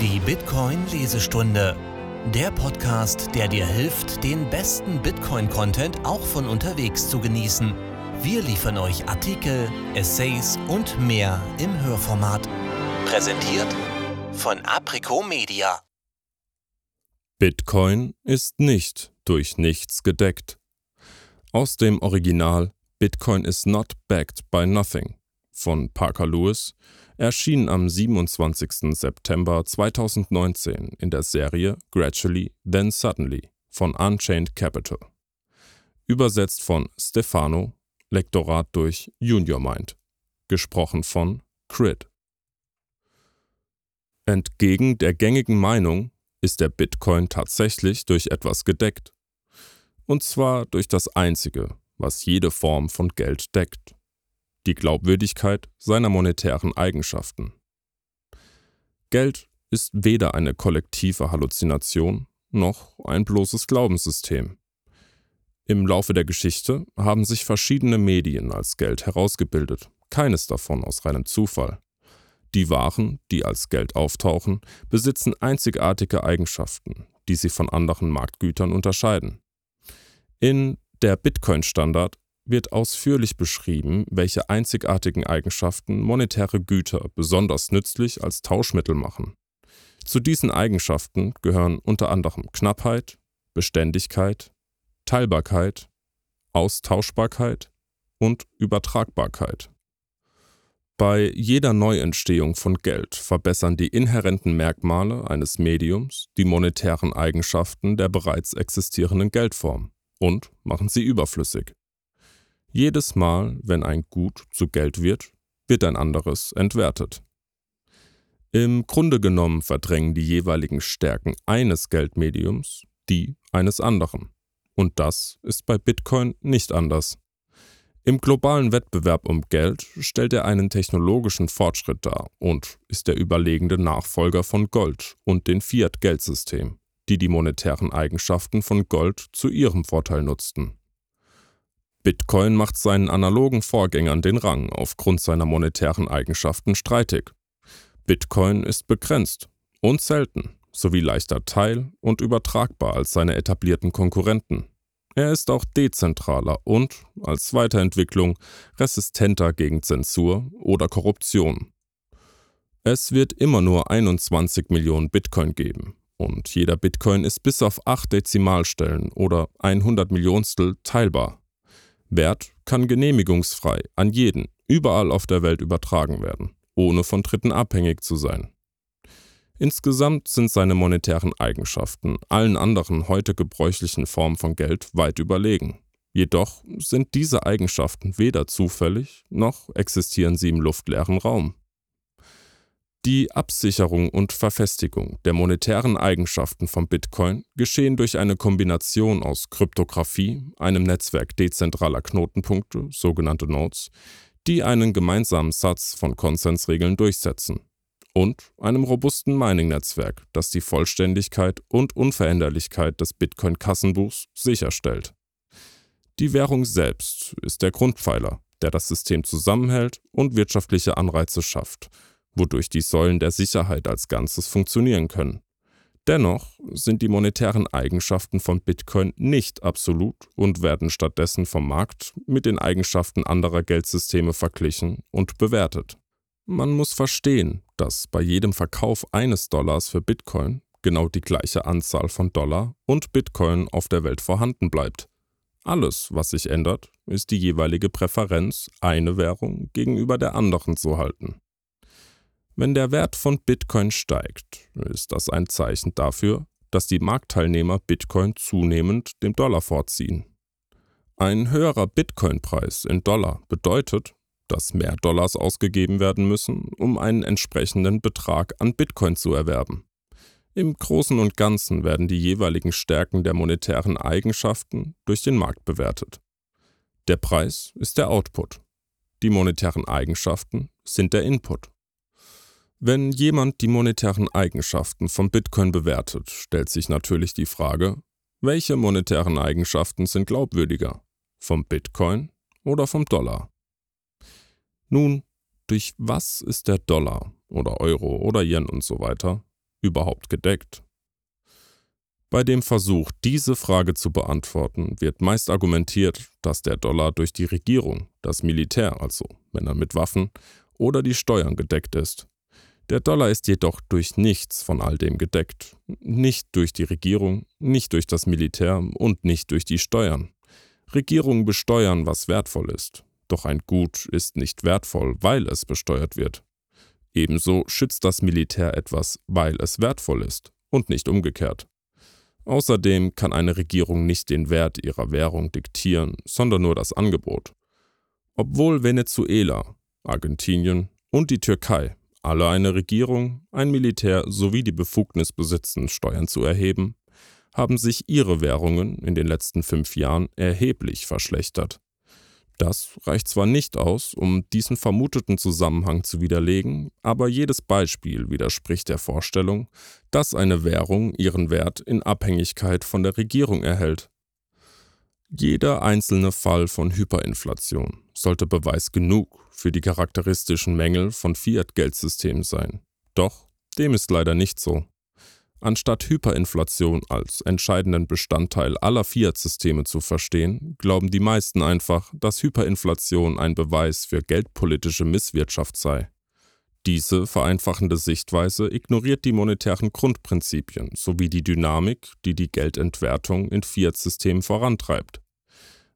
Die Bitcoin-Lesestunde. Der Podcast, der dir hilft, den besten Bitcoin-Content auch von unterwegs zu genießen. Wir liefern euch Artikel, Essays und mehr im Hörformat. Präsentiert von Aprico Media. Bitcoin ist nicht durch nichts gedeckt. Aus dem Original Bitcoin is not backed by nothing von Parker Lewis erschien am 27. September 2019 in der Serie Gradually Then Suddenly von Unchained Capital. Übersetzt von Stefano, Lektorat durch Junior Mind. Gesprochen von Crit. Entgegen der gängigen Meinung ist der Bitcoin tatsächlich durch etwas gedeckt. Und zwar durch das Einzige, was jede Form von Geld deckt die Glaubwürdigkeit seiner monetären Eigenschaften. Geld ist weder eine kollektive Halluzination noch ein bloßes Glaubenssystem. Im Laufe der Geschichte haben sich verschiedene Medien als Geld herausgebildet, keines davon aus reinem Zufall. Die Waren, die als Geld auftauchen, besitzen einzigartige Eigenschaften, die sie von anderen Marktgütern unterscheiden. In der Bitcoin-Standard wird ausführlich beschrieben, welche einzigartigen Eigenschaften monetäre Güter besonders nützlich als Tauschmittel machen. Zu diesen Eigenschaften gehören unter anderem Knappheit, Beständigkeit, Teilbarkeit, Austauschbarkeit und Übertragbarkeit. Bei jeder Neuentstehung von Geld verbessern die inhärenten Merkmale eines Mediums die monetären Eigenschaften der bereits existierenden Geldform und machen sie überflüssig. Jedes Mal, wenn ein Gut zu Geld wird, wird ein anderes entwertet. Im Grunde genommen verdrängen die jeweiligen Stärken eines Geldmediums die eines anderen. Und das ist bei Bitcoin nicht anders. Im globalen Wettbewerb um Geld stellt er einen technologischen Fortschritt dar und ist der überlegende Nachfolger von Gold und dem Fiat-Geldsystem, die die monetären Eigenschaften von Gold zu ihrem Vorteil nutzten. Bitcoin macht seinen analogen Vorgängern den Rang aufgrund seiner monetären Eigenschaften streitig. Bitcoin ist begrenzt und selten sowie leichter teil- und übertragbar als seine etablierten Konkurrenten. Er ist auch dezentraler und, als Weiterentwicklung, resistenter gegen Zensur oder Korruption. Es wird immer nur 21 Millionen Bitcoin geben und jeder Bitcoin ist bis auf 8 Dezimalstellen oder 100 Millionstel teilbar. Wert kann genehmigungsfrei an jeden, überall auf der Welt übertragen werden, ohne von Dritten abhängig zu sein. Insgesamt sind seine monetären Eigenschaften allen anderen heute gebräuchlichen Formen von Geld weit überlegen. Jedoch sind diese Eigenschaften weder zufällig noch existieren sie im luftleeren Raum. Die Absicherung und Verfestigung der monetären Eigenschaften von Bitcoin geschehen durch eine Kombination aus Kryptographie, einem Netzwerk dezentraler Knotenpunkte, sogenannte Nodes, die einen gemeinsamen Satz von Konsensregeln durchsetzen, und einem robusten Mining-Netzwerk, das die Vollständigkeit und Unveränderlichkeit des Bitcoin-Kassenbuchs sicherstellt. Die Währung selbst ist der Grundpfeiler, der das System zusammenhält und wirtschaftliche Anreize schafft – wodurch die Säulen der Sicherheit als Ganzes funktionieren können. Dennoch sind die monetären Eigenschaften von Bitcoin nicht absolut und werden stattdessen vom Markt mit den Eigenschaften anderer Geldsysteme verglichen und bewertet. Man muss verstehen, dass bei jedem Verkauf eines Dollars für Bitcoin genau die gleiche Anzahl von Dollar und Bitcoin auf der Welt vorhanden bleibt. Alles, was sich ändert, ist die jeweilige Präferenz, eine Währung gegenüber der anderen zu halten. Wenn der Wert von Bitcoin steigt, ist das ein Zeichen dafür, dass die Marktteilnehmer Bitcoin zunehmend dem Dollar vorziehen. Ein höherer Bitcoin-Preis in Dollar bedeutet, dass mehr Dollars ausgegeben werden müssen, um einen entsprechenden Betrag an Bitcoin zu erwerben. Im Großen und Ganzen werden die jeweiligen Stärken der monetären Eigenschaften durch den Markt bewertet. Der Preis ist der Output. Die monetären Eigenschaften sind der Input. Wenn jemand die monetären Eigenschaften von Bitcoin bewertet, stellt sich natürlich die Frage, welche monetären Eigenschaften sind glaubwürdiger? Vom Bitcoin oder vom Dollar? Nun, durch was ist der Dollar oder Euro oder Yen und so weiter überhaupt gedeckt? Bei dem Versuch, diese Frage zu beantworten, wird meist argumentiert, dass der Dollar durch die Regierung, das Militär also, Männer mit Waffen, oder die Steuern gedeckt ist. Der Dollar ist jedoch durch nichts von all dem gedeckt. Nicht durch die Regierung, nicht durch das Militär und nicht durch die Steuern. Regierungen besteuern, was wertvoll ist. Doch ein Gut ist nicht wertvoll, weil es besteuert wird. Ebenso schützt das Militär etwas, weil es wertvoll ist und nicht umgekehrt. Außerdem kann eine Regierung nicht den Wert ihrer Währung diktieren, sondern nur das Angebot. Obwohl Venezuela, Argentinien und die Türkei alle eine Regierung, ein Militär sowie die Befugnis besitzen, Steuern zu erheben, haben sich ihre Währungen in den letzten fünf Jahren erheblich verschlechtert. Das reicht zwar nicht aus, um diesen vermuteten Zusammenhang zu widerlegen, aber jedes Beispiel widerspricht der Vorstellung, dass eine Währung ihren Wert in Abhängigkeit von der Regierung erhält. Jeder einzelne Fall von Hyperinflation sollte Beweis genug für die charakteristischen Mängel von Fiat-Geldsystemen sein. Doch dem ist leider nicht so. Anstatt Hyperinflation als entscheidenden Bestandteil aller Fiat-Systeme zu verstehen, glauben die meisten einfach, dass Hyperinflation ein Beweis für geldpolitische Misswirtschaft sei. Diese vereinfachende Sichtweise ignoriert die monetären Grundprinzipien sowie die Dynamik, die die Geldentwertung in Fiat-Systemen vorantreibt.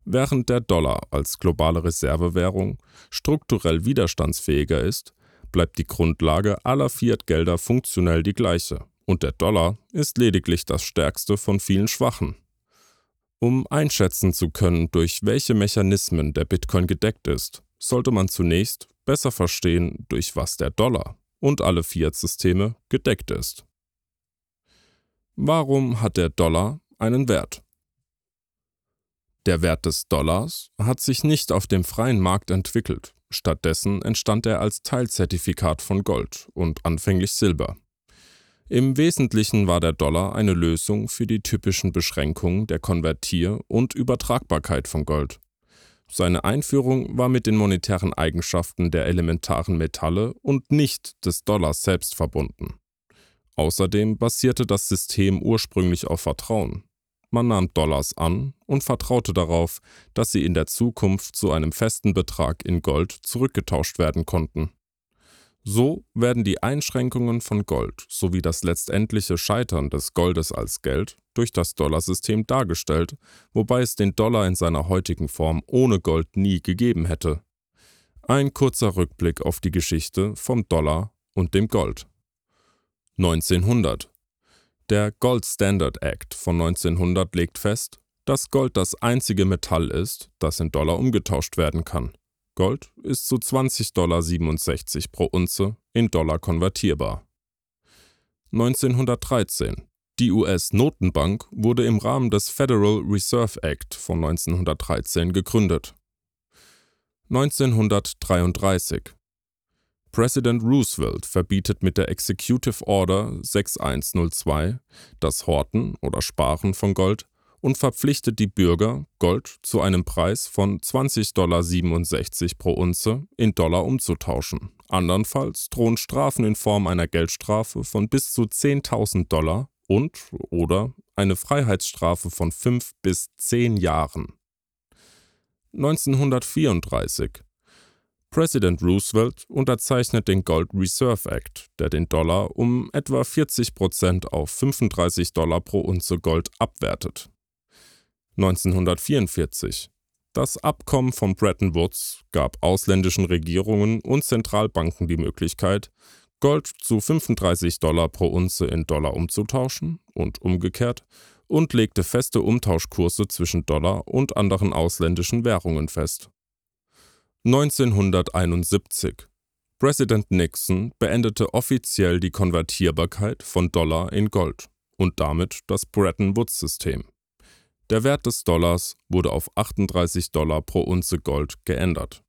Während der Dollar als globale Reservewährung strukturell widerstandsfähiger ist, bleibt die Grundlage aller Fiat-Gelder funktionell die gleiche und der Dollar ist lediglich das stärkste von vielen schwachen. Um einschätzen zu können, durch welche Mechanismen der Bitcoin gedeckt ist, sollte man zunächst besser verstehen, durch was der Dollar und alle Fiat-Systeme gedeckt ist. Warum hat der Dollar einen Wert? Der Wert des Dollars hat sich nicht auf dem freien Markt entwickelt, stattdessen entstand er als Teilzertifikat von Gold und anfänglich Silber. Im Wesentlichen war der Dollar eine Lösung für die typischen Beschränkungen der Konvertier- und Übertragbarkeit von Gold. Seine Einführung war mit den monetären Eigenschaften der elementaren Metalle und nicht des Dollars selbst verbunden. Außerdem basierte das System ursprünglich auf Vertrauen. Man nahm Dollars an und vertraute darauf, dass sie in der Zukunft zu einem festen Betrag in Gold zurückgetauscht werden konnten. So werden die Einschränkungen von Gold sowie das letztendliche Scheitern des Goldes als Geld durch das Dollarsystem dargestellt, wobei es den Dollar in seiner heutigen Form ohne Gold nie gegeben hätte. Ein kurzer Rückblick auf die Geschichte vom Dollar und dem Gold. 1900 Der Gold Standard Act von 1900 legt fest, dass Gold das einzige Metall ist, das in Dollar umgetauscht werden kann. Gold ist zu 20,67 Dollar pro Unze in Dollar konvertierbar. 1913. Die US-Notenbank wurde im Rahmen des Federal Reserve Act von 1913 gegründet. 1933. Präsident Roosevelt verbietet mit der Executive Order 6102 das Horten oder Sparen von Gold und verpflichtet die Bürger, Gold zu einem Preis von 20,67 Dollar pro Unze in Dollar umzutauschen. Andernfalls drohen Strafen in Form einer Geldstrafe von bis zu 10.000 Dollar und oder eine Freiheitsstrafe von 5 bis 10 Jahren. 1934 Präsident Roosevelt unterzeichnet den Gold Reserve Act, der den Dollar um etwa 40 Prozent auf 35 Dollar pro Unze Gold abwertet. 1944. Das Abkommen von Bretton Woods gab ausländischen Regierungen und Zentralbanken die Möglichkeit, Gold zu 35 Dollar pro Unze in Dollar umzutauschen und umgekehrt und legte feste Umtauschkurse zwischen Dollar und anderen ausländischen Währungen fest. 1971 Präsident Nixon beendete offiziell die Konvertierbarkeit von Dollar in Gold und damit das Bretton Woods-System. Der Wert des Dollars wurde auf 38 Dollar pro Unze Gold geändert.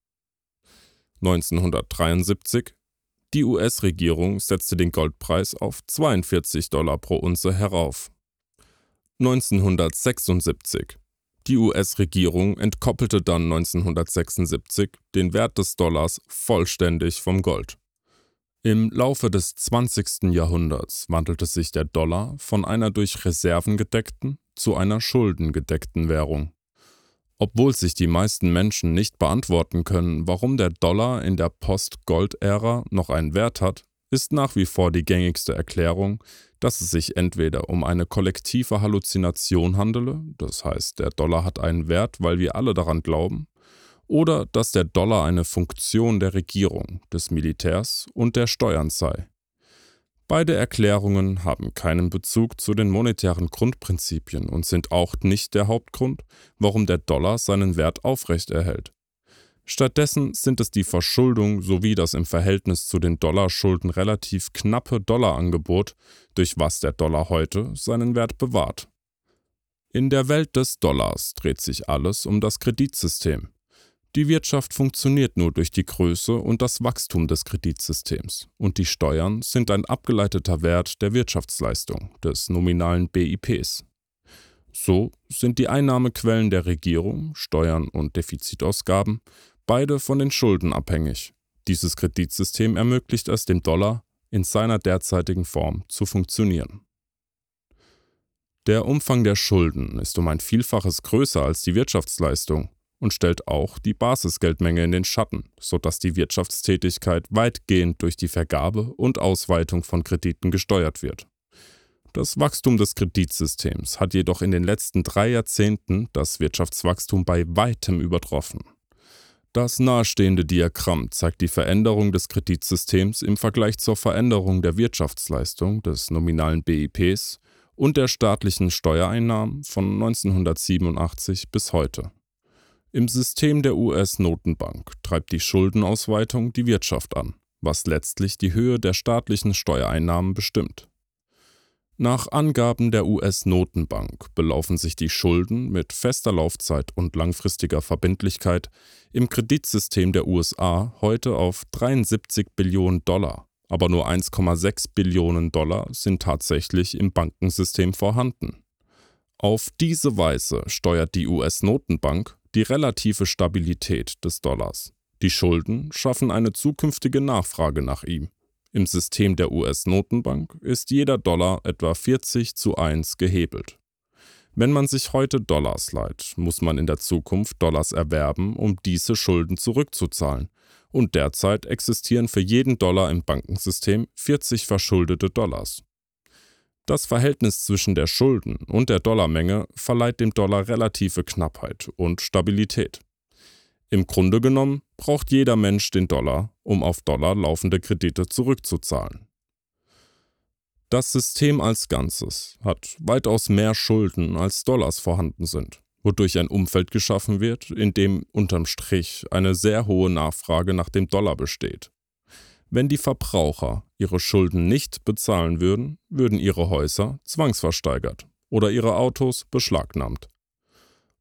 1973 Die US-Regierung setzte den Goldpreis auf 42 Dollar pro Unze herauf. 1976 Die US-Regierung entkoppelte dann 1976 den Wert des Dollars vollständig vom Gold. Im Laufe des 20. Jahrhunderts wandelte sich der Dollar von einer durch Reserven gedeckten zu einer schuldengedeckten Währung. Obwohl sich die meisten Menschen nicht beantworten können, warum der Dollar in der Post-Gold-Ära noch einen Wert hat, ist nach wie vor die gängigste Erklärung, dass es sich entweder um eine kollektive Halluzination handele, das heißt der Dollar hat einen Wert, weil wir alle daran glauben, oder dass der Dollar eine Funktion der Regierung, des Militärs und der Steuern sei. Beide Erklärungen haben keinen Bezug zu den monetären Grundprinzipien und sind auch nicht der Hauptgrund, warum der Dollar seinen Wert aufrechterhält. Stattdessen sind es die Verschuldung sowie das im Verhältnis zu den Dollarschulden relativ knappe Dollarangebot, durch was der Dollar heute seinen Wert bewahrt. In der Welt des Dollars dreht sich alles um das Kreditsystem. Die Wirtschaft funktioniert nur durch die Größe und das Wachstum des Kreditsystems, und die Steuern sind ein abgeleiteter Wert der Wirtschaftsleistung, des nominalen BIPs. So sind die Einnahmequellen der Regierung, Steuern und Defizitausgaben, beide von den Schulden abhängig. Dieses Kreditsystem ermöglicht es dem Dollar, in seiner derzeitigen Form zu funktionieren. Der Umfang der Schulden ist um ein Vielfaches größer als die Wirtschaftsleistung und stellt auch die Basisgeldmenge in den Schatten, sodass die Wirtschaftstätigkeit weitgehend durch die Vergabe und Ausweitung von Krediten gesteuert wird. Das Wachstum des Kreditsystems hat jedoch in den letzten drei Jahrzehnten das Wirtschaftswachstum bei weitem übertroffen. Das nahestehende Diagramm zeigt die Veränderung des Kreditsystems im Vergleich zur Veränderung der Wirtschaftsleistung des nominalen BIPs und der staatlichen Steuereinnahmen von 1987 bis heute. Im System der US-Notenbank treibt die Schuldenausweitung die Wirtschaft an, was letztlich die Höhe der staatlichen Steuereinnahmen bestimmt. Nach Angaben der US-Notenbank belaufen sich die Schulden mit fester Laufzeit und langfristiger Verbindlichkeit im Kreditsystem der USA heute auf 73 Billionen Dollar, aber nur 1,6 Billionen Dollar sind tatsächlich im Bankensystem vorhanden. Auf diese Weise steuert die US-Notenbank die relative Stabilität des Dollars. Die Schulden schaffen eine zukünftige Nachfrage nach ihm im System der US-Notenbank ist jeder Dollar etwa 40 zu 1 gehebelt. Wenn man sich heute Dollars leiht, muss man in der Zukunft Dollars erwerben, um diese Schulden zurückzuzahlen. Und derzeit existieren für jeden Dollar im Bankensystem 40 verschuldete Dollars. Das Verhältnis zwischen der Schulden und der Dollarmenge verleiht dem Dollar relative Knappheit und Stabilität. Im Grunde genommen braucht jeder Mensch den Dollar, um auf Dollar laufende Kredite zurückzuzahlen. Das System als Ganzes hat weitaus mehr Schulden als Dollars vorhanden sind, wodurch ein Umfeld geschaffen wird, in dem unterm Strich eine sehr hohe Nachfrage nach dem Dollar besteht. Wenn die Verbraucher ihre Schulden nicht bezahlen würden, würden ihre Häuser zwangsversteigert oder ihre Autos beschlagnahmt.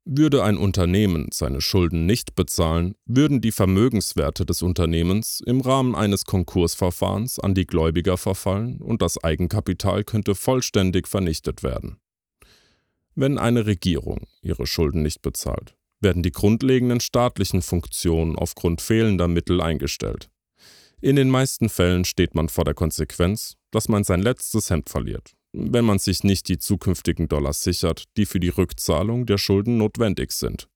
Würde ein Unternehmen seine Schulden nicht bezahlen, würden die Vermögenswerte des Unternehmens im Rahmen eines Konkursverfahrens an die Gläubiger verfallen und das Eigenkapital könnte vollständig vernichtet werden. Wenn eine Regierung ihre Schulden nicht bezahlt, werden die grundlegenden staatlichen Funktionen aufgrund fehlender Mittel eingestellt. In den meisten Fällen steht man vor der Konsequenz, dass man sein letztes Hemd verliert wenn man sich nicht die zukünftigen Dollars sichert, die für die Rückzahlung der Schulden notwendig sind.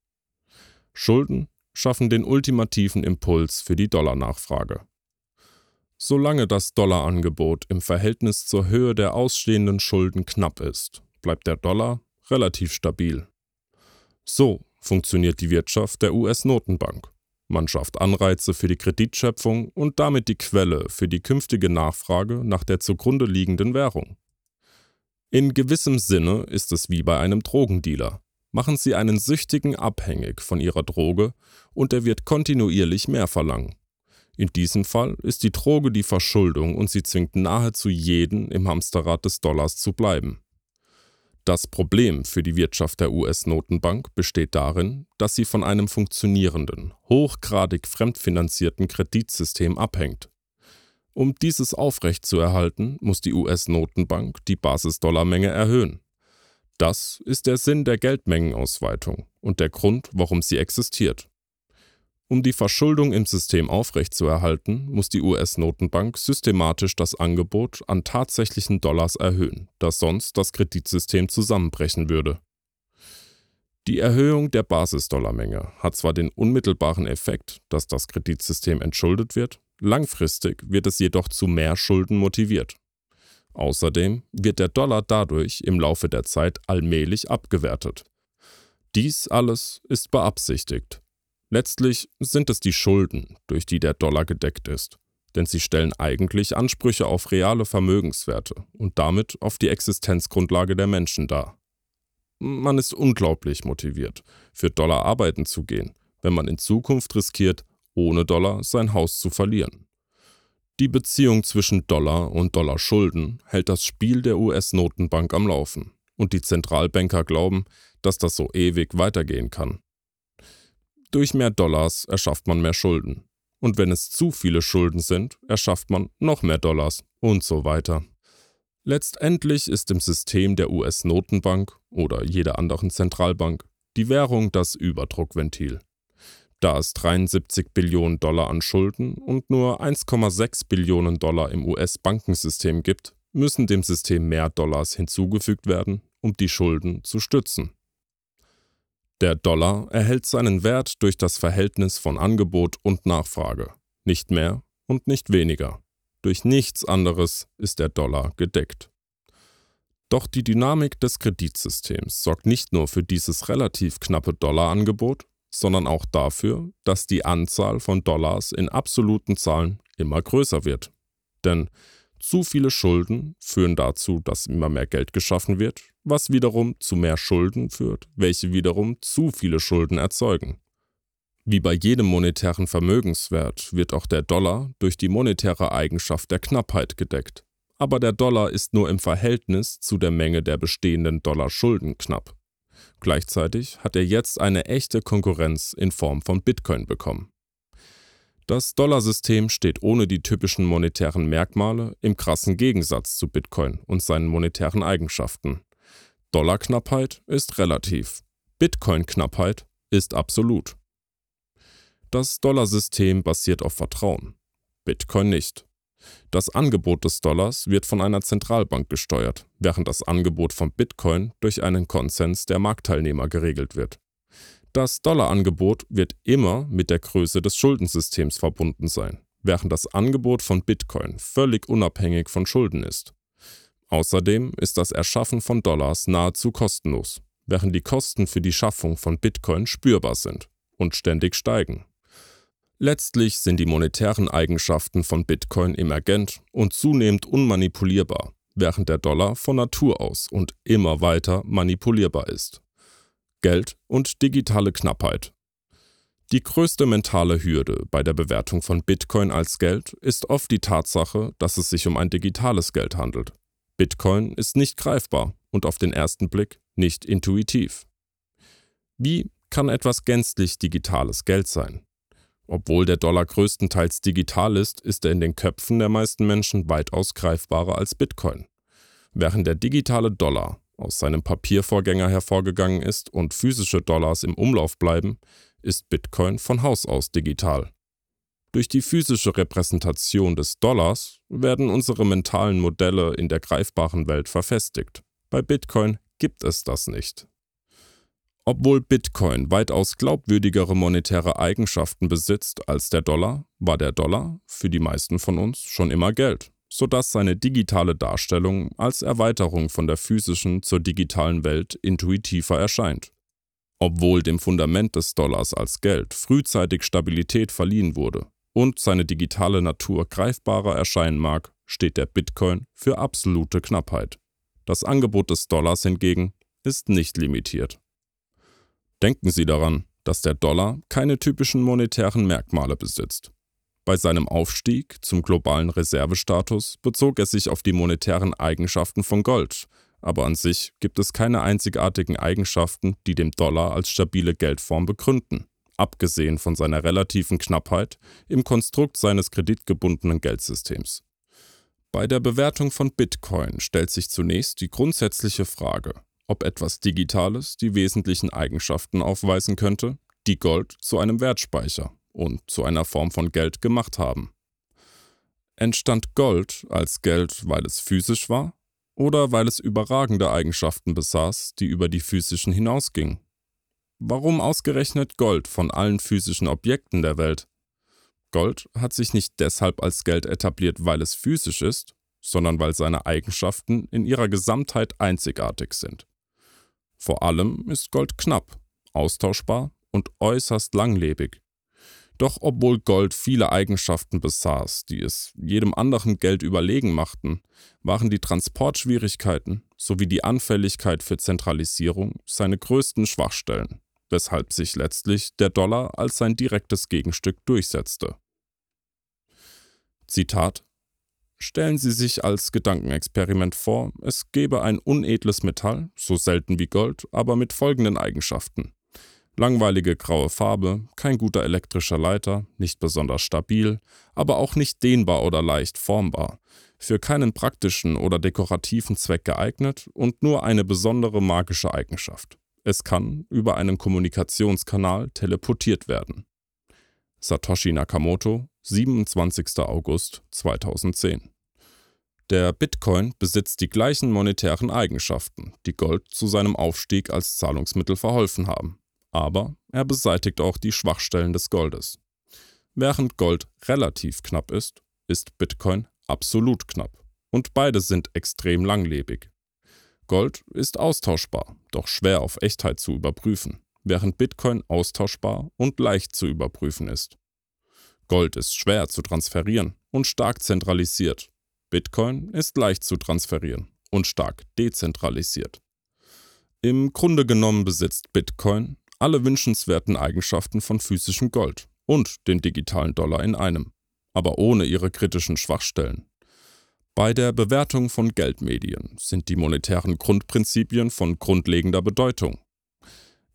Schulden schaffen den ultimativen Impuls für die Dollarnachfrage. Solange das Dollarangebot im Verhältnis zur Höhe der ausstehenden Schulden knapp ist, bleibt der Dollar relativ stabil. So funktioniert die Wirtschaft der US-Notenbank. Man schafft Anreize für die Kreditschöpfung und damit die Quelle für die künftige Nachfrage nach der zugrunde liegenden Währung. In gewissem Sinne ist es wie bei einem Drogendealer. Machen Sie einen Süchtigen abhängig von Ihrer Droge und er wird kontinuierlich mehr verlangen. In diesem Fall ist die Droge die Verschuldung und sie zwingt nahezu jeden im Hamsterrad des Dollars zu bleiben. Das Problem für die Wirtschaft der US-Notenbank besteht darin, dass sie von einem funktionierenden, hochgradig fremdfinanzierten Kreditsystem abhängt. Um dieses aufrechtzuerhalten, muss die US-Notenbank die Basisdollarmenge erhöhen. Das ist der Sinn der Geldmengenausweitung und der Grund, warum sie existiert. Um die Verschuldung im System aufrechtzuerhalten, muss die US-Notenbank systematisch das Angebot an tatsächlichen Dollars erhöhen, da sonst das Kreditsystem zusammenbrechen würde. Die Erhöhung der Basisdollarmenge hat zwar den unmittelbaren Effekt, dass das Kreditsystem entschuldet wird, langfristig wird es jedoch zu mehr Schulden motiviert. Außerdem wird der Dollar dadurch im Laufe der Zeit allmählich abgewertet. Dies alles ist beabsichtigt. Letztlich sind es die Schulden, durch die der Dollar gedeckt ist, denn sie stellen eigentlich Ansprüche auf reale Vermögenswerte und damit auf die Existenzgrundlage der Menschen dar. Man ist unglaublich motiviert, für Dollar arbeiten zu gehen, wenn man in Zukunft riskiert, ohne Dollar sein Haus zu verlieren. Die Beziehung zwischen Dollar und Dollarschulden hält das Spiel der US-Notenbank am Laufen, und die Zentralbanker glauben, dass das so ewig weitergehen kann. Durch mehr Dollars erschafft man mehr Schulden. Und wenn es zu viele Schulden sind, erschafft man noch mehr Dollars und so weiter. Letztendlich ist im System der US-Notenbank oder jeder anderen Zentralbank die Währung das Überdruckventil. Da es 73 Billionen Dollar an Schulden und nur 1,6 Billionen Dollar im US-Bankensystem gibt, müssen dem System mehr Dollars hinzugefügt werden, um die Schulden zu stützen. Der Dollar erhält seinen Wert durch das Verhältnis von Angebot und Nachfrage, nicht mehr und nicht weniger. Durch nichts anderes ist der Dollar gedeckt. Doch die Dynamik des Kreditsystems sorgt nicht nur für dieses relativ knappe Dollarangebot, sondern auch dafür, dass die Anzahl von Dollars in absoluten Zahlen immer größer wird. Denn zu viele Schulden führen dazu, dass immer mehr Geld geschaffen wird, was wiederum zu mehr Schulden führt, welche wiederum zu viele Schulden erzeugen. Wie bei jedem monetären Vermögenswert wird auch der Dollar durch die monetäre Eigenschaft der Knappheit gedeckt. Aber der Dollar ist nur im Verhältnis zu der Menge der bestehenden Dollarschulden knapp. Gleichzeitig hat er jetzt eine echte Konkurrenz in Form von Bitcoin bekommen. Das Dollarsystem steht ohne die typischen monetären Merkmale im krassen Gegensatz zu Bitcoin und seinen monetären Eigenschaften. Dollarknappheit ist relativ, Bitcoin-Knappheit ist absolut. Das Dollarsystem basiert auf Vertrauen, Bitcoin nicht. Das Angebot des Dollars wird von einer Zentralbank gesteuert, während das Angebot von Bitcoin durch einen Konsens der Marktteilnehmer geregelt wird. Das Dollarangebot wird immer mit der Größe des Schuldensystems verbunden sein, während das Angebot von Bitcoin völlig unabhängig von Schulden ist. Außerdem ist das Erschaffen von Dollars nahezu kostenlos, während die Kosten für die Schaffung von Bitcoin spürbar sind und ständig steigen. Letztlich sind die monetären Eigenschaften von Bitcoin emergent und zunehmend unmanipulierbar, während der Dollar von Natur aus und immer weiter manipulierbar ist. Geld und digitale Knappheit. Die größte mentale Hürde bei der Bewertung von Bitcoin als Geld ist oft die Tatsache, dass es sich um ein digitales Geld handelt. Bitcoin ist nicht greifbar und auf den ersten Blick nicht intuitiv. Wie kann etwas gänzlich digitales Geld sein? Obwohl der Dollar größtenteils digital ist, ist er in den Köpfen der meisten Menschen weitaus greifbarer als Bitcoin. Während der digitale Dollar aus seinem Papiervorgänger hervorgegangen ist und physische Dollars im Umlauf bleiben, ist Bitcoin von Haus aus digital. Durch die physische Repräsentation des Dollars werden unsere mentalen Modelle in der greifbaren Welt verfestigt. Bei Bitcoin gibt es das nicht. Obwohl Bitcoin weitaus glaubwürdigere monetäre Eigenschaften besitzt als der Dollar, war der Dollar für die meisten von uns schon immer Geld, sodass seine digitale Darstellung als Erweiterung von der physischen zur digitalen Welt intuitiver erscheint. Obwohl dem Fundament des Dollars als Geld frühzeitig Stabilität verliehen wurde und seine digitale Natur greifbarer erscheinen mag, steht der Bitcoin für absolute Knappheit. Das Angebot des Dollars hingegen ist nicht limitiert. Denken Sie daran, dass der Dollar keine typischen monetären Merkmale besitzt. Bei seinem Aufstieg zum globalen Reservestatus bezog er sich auf die monetären Eigenschaften von Gold, aber an sich gibt es keine einzigartigen Eigenschaften, die dem Dollar als stabile Geldform begründen, abgesehen von seiner relativen Knappheit im Konstrukt seines kreditgebundenen Geldsystems. Bei der Bewertung von Bitcoin stellt sich zunächst die grundsätzliche Frage, ob etwas Digitales die wesentlichen Eigenschaften aufweisen könnte, die Gold zu einem Wertspeicher und zu einer Form von Geld gemacht haben. Entstand Gold als Geld, weil es physisch war oder weil es überragende Eigenschaften besaß, die über die physischen hinausgingen? Warum ausgerechnet Gold von allen physischen Objekten der Welt? Gold hat sich nicht deshalb als Geld etabliert, weil es physisch ist, sondern weil seine Eigenschaften in ihrer Gesamtheit einzigartig sind. Vor allem ist Gold knapp, austauschbar und äußerst langlebig. Doch obwohl Gold viele Eigenschaften besaß, die es jedem anderen Geld überlegen machten, waren die Transportschwierigkeiten sowie die Anfälligkeit für Zentralisierung seine größten Schwachstellen, weshalb sich letztlich der Dollar als sein direktes Gegenstück durchsetzte. Zitat Stellen Sie sich als Gedankenexperiment vor, es gäbe ein unedles Metall, so selten wie Gold, aber mit folgenden Eigenschaften. Langweilige graue Farbe, kein guter elektrischer Leiter, nicht besonders stabil, aber auch nicht dehnbar oder leicht formbar, für keinen praktischen oder dekorativen Zweck geeignet und nur eine besondere magische Eigenschaft. Es kann über einen Kommunikationskanal teleportiert werden. Satoshi Nakamoto, 27. August 2010 der Bitcoin besitzt die gleichen monetären Eigenschaften, die Gold zu seinem Aufstieg als Zahlungsmittel verholfen haben aber er beseitigt auch die Schwachstellen des Goldes. Während Gold relativ knapp ist, ist Bitcoin absolut knapp. Und beide sind extrem langlebig. Gold ist austauschbar, doch schwer auf Echtheit zu überprüfen, während Bitcoin austauschbar und leicht zu überprüfen ist. Gold ist schwer zu transferieren und stark zentralisiert. Bitcoin ist leicht zu transferieren und stark dezentralisiert. Im Grunde genommen besitzt Bitcoin alle wünschenswerten Eigenschaften von physischem Gold und den digitalen Dollar in einem, aber ohne ihre kritischen Schwachstellen. Bei der Bewertung von Geldmedien sind die monetären Grundprinzipien von grundlegender Bedeutung.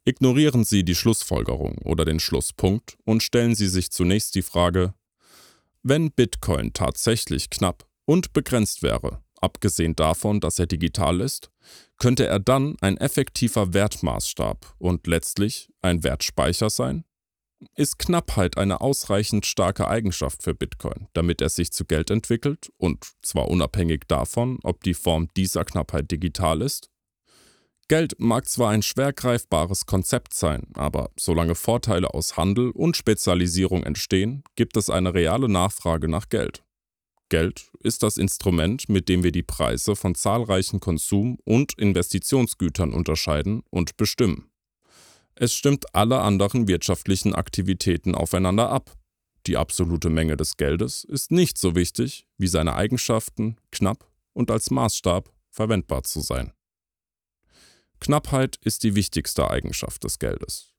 Ignorieren Sie die Schlussfolgerung oder den Schlusspunkt und stellen Sie sich zunächst die Frage, wenn Bitcoin tatsächlich knapp und begrenzt wäre, abgesehen davon, dass er digital ist, könnte er dann ein effektiver Wertmaßstab und letztlich ein Wertspeicher sein? Ist Knappheit eine ausreichend starke Eigenschaft für Bitcoin, damit er sich zu Geld entwickelt und zwar unabhängig davon, ob die Form dieser Knappheit digital ist? Geld mag zwar ein schwer greifbares Konzept sein, aber solange Vorteile aus Handel und Spezialisierung entstehen, gibt es eine reale Nachfrage nach Geld. Geld ist das Instrument, mit dem wir die Preise von zahlreichen Konsum- und Investitionsgütern unterscheiden und bestimmen. Es stimmt alle anderen wirtschaftlichen Aktivitäten aufeinander ab. Die absolute Menge des Geldes ist nicht so wichtig wie seine Eigenschaften, knapp und als Maßstab verwendbar zu sein. Knappheit ist die wichtigste Eigenschaft des Geldes.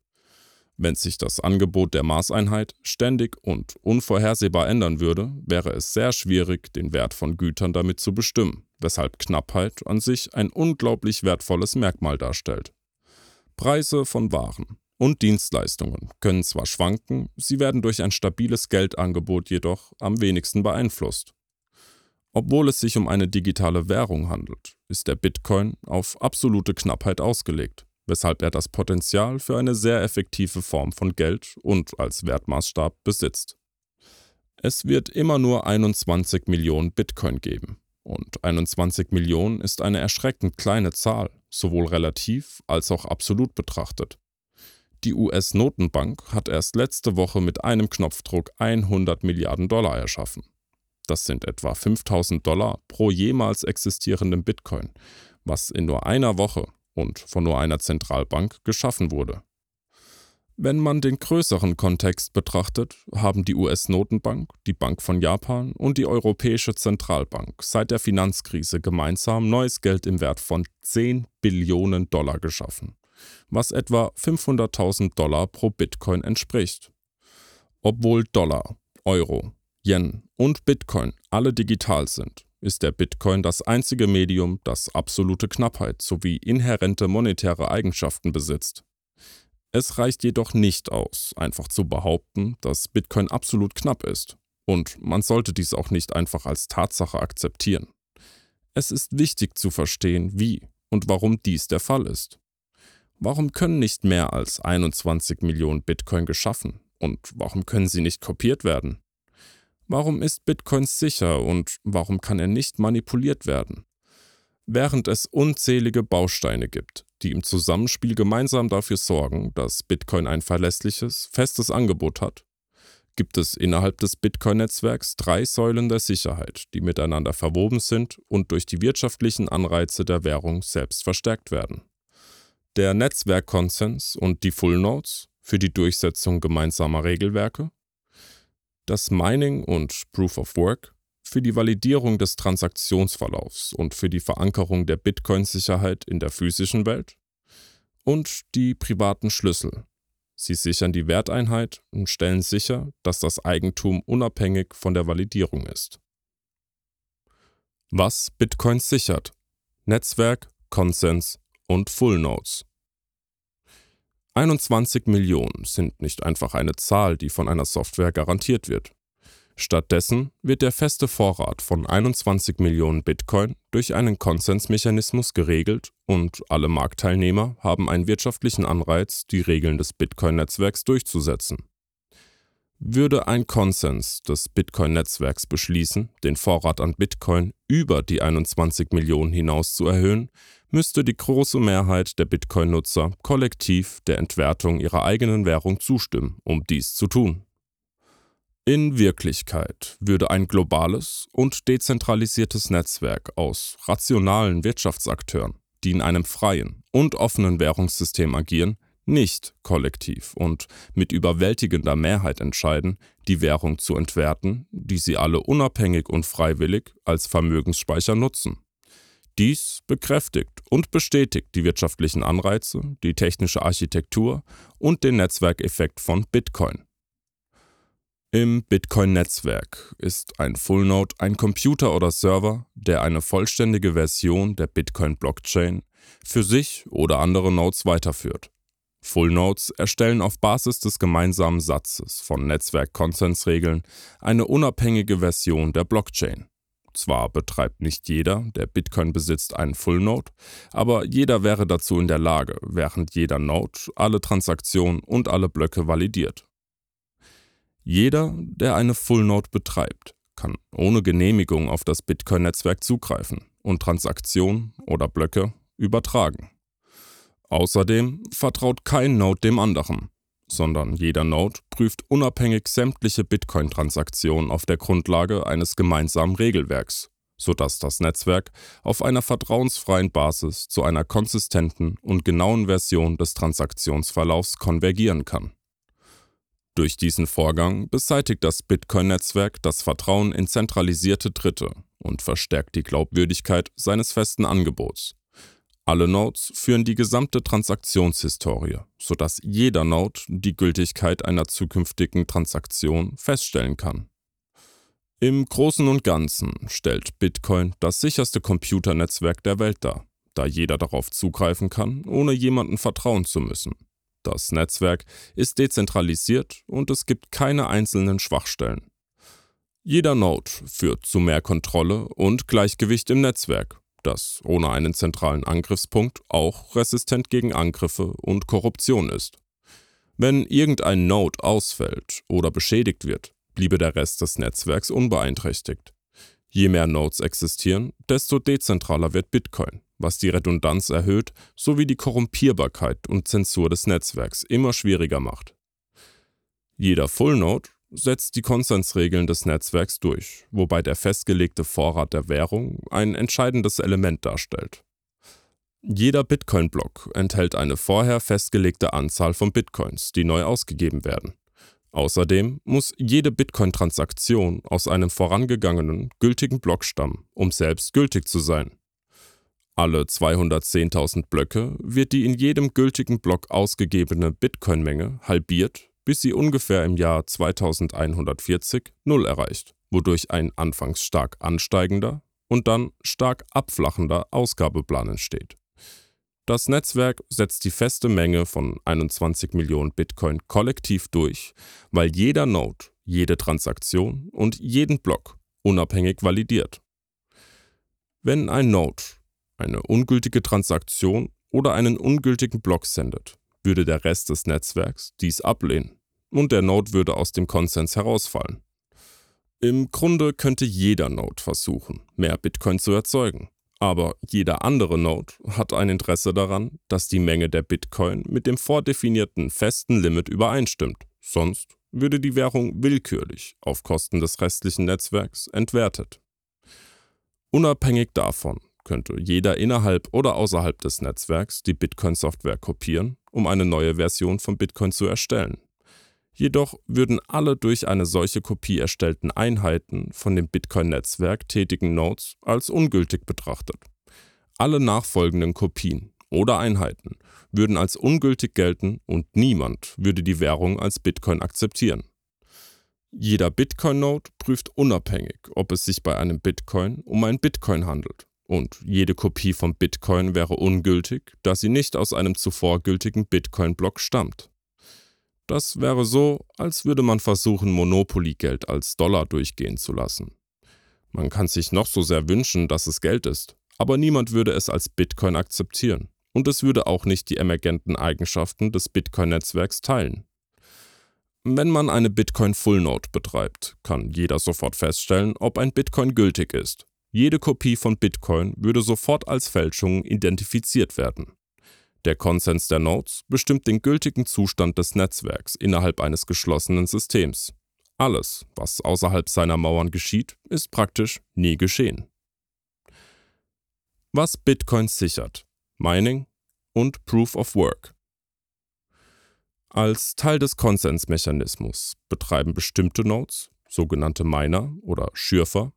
Wenn sich das Angebot der Maßeinheit ständig und unvorhersehbar ändern würde, wäre es sehr schwierig, den Wert von Gütern damit zu bestimmen, weshalb Knappheit an sich ein unglaublich wertvolles Merkmal darstellt. Preise von Waren und Dienstleistungen können zwar schwanken, sie werden durch ein stabiles Geldangebot jedoch am wenigsten beeinflusst. Obwohl es sich um eine digitale Währung handelt, ist der Bitcoin auf absolute Knappheit ausgelegt weshalb er das Potenzial für eine sehr effektive Form von Geld und als Wertmaßstab besitzt. Es wird immer nur 21 Millionen Bitcoin geben. Und 21 Millionen ist eine erschreckend kleine Zahl, sowohl relativ als auch absolut betrachtet. Die US-Notenbank hat erst letzte Woche mit einem Knopfdruck 100 Milliarden Dollar erschaffen. Das sind etwa 5000 Dollar pro jemals existierendem Bitcoin, was in nur einer Woche und von nur einer Zentralbank geschaffen wurde. Wenn man den größeren Kontext betrachtet, haben die US-Notenbank, die Bank von Japan und die Europäische Zentralbank seit der Finanzkrise gemeinsam neues Geld im Wert von 10 Billionen Dollar geschaffen, was etwa 500.000 Dollar pro Bitcoin entspricht. Obwohl Dollar, Euro, Yen und Bitcoin alle digital sind, ist der Bitcoin das einzige Medium, das absolute Knappheit sowie inhärente monetäre Eigenschaften besitzt. Es reicht jedoch nicht aus, einfach zu behaupten, dass Bitcoin absolut knapp ist. Und man sollte dies auch nicht einfach als Tatsache akzeptieren. Es ist wichtig zu verstehen, wie und warum dies der Fall ist. Warum können nicht mehr als 21 Millionen Bitcoin geschaffen Und warum können sie nicht kopiert werden? Warum ist Bitcoin sicher und warum kann er nicht manipuliert werden? Während es unzählige Bausteine gibt, die im Zusammenspiel gemeinsam dafür sorgen, dass Bitcoin ein verlässliches, festes Angebot hat, gibt es innerhalb des Bitcoin-Netzwerks drei Säulen der Sicherheit, die miteinander verwoben sind und durch die wirtschaftlichen Anreize der Währung selbst verstärkt werden. Der Netzwerkkonsens und die Full Nodes für die Durchsetzung gemeinsamer Regelwerke, das Mining und Proof of Work für die Validierung des Transaktionsverlaufs und für die Verankerung der Bitcoin-Sicherheit in der physischen Welt und die privaten Schlüssel Sie sichern die Werteinheit und stellen sicher, dass das Eigentum unabhängig von der Validierung ist. Was Bitcoin sichert? Netzwerk, Konsens und Full Nodes. 21 Millionen sind nicht einfach eine Zahl, die von einer Software garantiert wird. Stattdessen wird der feste Vorrat von 21 Millionen Bitcoin durch einen Konsensmechanismus geregelt und alle Marktteilnehmer haben einen wirtschaftlichen Anreiz, die Regeln des Bitcoin-Netzwerks durchzusetzen. Würde ein Konsens des Bitcoin-Netzwerks beschließen, den Vorrat an Bitcoin über die 21 Millionen hinaus zu erhöhen, müsste die große Mehrheit der Bitcoin-Nutzer kollektiv der Entwertung ihrer eigenen Währung zustimmen, um dies zu tun. In Wirklichkeit würde ein globales und dezentralisiertes Netzwerk aus rationalen Wirtschaftsakteuren, die in einem freien und offenen Währungssystem agieren, nicht kollektiv und mit überwältigender Mehrheit entscheiden, die Währung zu entwerten, die sie alle unabhängig und freiwillig als Vermögensspeicher nutzen. Dies bekräftigt und bestätigt die wirtschaftlichen Anreize, die technische Architektur und den Netzwerkeffekt von Bitcoin. Im Bitcoin-Netzwerk ist ein Fullnode ein Computer oder Server, der eine vollständige Version der Bitcoin-Blockchain für sich oder andere Nodes weiterführt. Fullnodes erstellen auf Basis des gemeinsamen Satzes von Netzwerk-Konsensregeln eine unabhängige Version der Blockchain. Zwar betreibt nicht jeder, der Bitcoin besitzt, einen Fullnode, aber jeder wäre dazu in der Lage, während jeder Node alle Transaktionen und alle Blöcke validiert. Jeder, der eine Full Node betreibt, kann ohne Genehmigung auf das Bitcoin-Netzwerk zugreifen und Transaktionen oder Blöcke übertragen. Außerdem vertraut kein Node dem anderen, sondern jeder Node prüft unabhängig sämtliche Bitcoin-Transaktionen auf der Grundlage eines gemeinsamen Regelwerks, sodass das Netzwerk auf einer vertrauensfreien Basis zu einer konsistenten und genauen Version des Transaktionsverlaufs konvergieren kann. Durch diesen Vorgang beseitigt das Bitcoin-Netzwerk das Vertrauen in zentralisierte Dritte und verstärkt die Glaubwürdigkeit seines festen Angebots. Alle Nodes führen die gesamte Transaktionshistorie, sodass jeder Node die Gültigkeit einer zukünftigen Transaktion feststellen kann. Im Großen und Ganzen stellt Bitcoin das sicherste Computernetzwerk der Welt dar, da jeder darauf zugreifen kann, ohne jemandem vertrauen zu müssen. Das Netzwerk ist dezentralisiert und es gibt keine einzelnen Schwachstellen. Jeder Node führt zu mehr Kontrolle und Gleichgewicht im Netzwerk, das ohne einen zentralen Angriffspunkt auch resistent gegen Angriffe und Korruption ist. Wenn irgendein Node ausfällt oder beschädigt wird, bliebe der Rest des Netzwerks unbeeinträchtigt. Je mehr Nodes existieren, desto dezentraler wird Bitcoin was die Redundanz erhöht sowie die Korrumpierbarkeit und Zensur des Netzwerks immer schwieriger macht. Jeder Fullnode setzt die Konsensregeln des Netzwerks durch, wobei der festgelegte Vorrat der Währung ein entscheidendes Element darstellt. Jeder Bitcoin-Block enthält eine vorher festgelegte Anzahl von Bitcoins, die neu ausgegeben werden. Außerdem muss jede Bitcoin-Transaktion aus einem vorangegangenen, gültigen Block stammen, um selbst gültig zu sein. Alle 210.000 Blöcke wird die in jedem gültigen Block ausgegebene Bitcoin-Menge halbiert, bis sie ungefähr im Jahr 2140 Null erreicht, wodurch ein anfangs stark ansteigender und dann stark abflachender Ausgabeplan entsteht. Das Netzwerk setzt die feste Menge von 21 Millionen Bitcoin kollektiv durch, weil jeder Node, jede Transaktion und jeden Block unabhängig validiert. Wenn ein Node eine ungültige Transaktion oder einen ungültigen Block sendet, würde der Rest des Netzwerks dies ablehnen. und der Node würde aus dem Konsens herausfallen. Im Grunde könnte jeder Node versuchen, mehr Bitcoin zu erzeugen. Aber jeder andere Node hat ein Interesse daran, dass die Menge der Bitcoin mit dem vordefinierten festen Limit übereinstimmt. Sonst würde die Währung willkürlich auf Kosten des restlichen Netzwerks entwertet. Unabhängig davon könnte jeder innerhalb oder außerhalb des Netzwerks die Bitcoin-Software kopieren, um eine neue Version von Bitcoin zu erstellen. Jedoch würden alle durch eine solche Kopie erstellten Einheiten von dem Bitcoin-Netzwerk tätigen Nodes als ungültig betrachtet. Alle nachfolgenden Kopien oder Einheiten würden als ungültig gelten und niemand würde die Währung als Bitcoin akzeptieren. Jeder Bitcoin-Node prüft unabhängig, ob es sich bei einem Bitcoin um ein Bitcoin handelt. Und jede Kopie von Bitcoin wäre ungültig, da sie nicht aus einem zuvor gültigen Bitcoin-Block stammt. Das wäre so, als würde man versuchen, Monopoly-Geld als Dollar durchgehen zu lassen. Man kann sich noch so sehr wünschen, dass es Geld ist, aber niemand würde es als Bitcoin akzeptieren und es würde auch nicht die emergenten Eigenschaften des Bitcoin-Netzwerks teilen. Wenn man eine Bitcoin Full Node betreibt, kann jeder sofort feststellen, ob ein Bitcoin gültig ist. Jede Kopie von Bitcoin würde sofort als Fälschung identifiziert werden. Der Konsens der Nodes bestimmt den gültigen Zustand des Netzwerks innerhalb eines geschlossenen Systems. Alles, was außerhalb seiner Mauern geschieht, ist praktisch nie geschehen. Was Bitcoin sichert, Mining und Proof of Work. Als Teil des Konsensmechanismus betreiben bestimmte Nodes, sogenannte Miner oder Schürfer,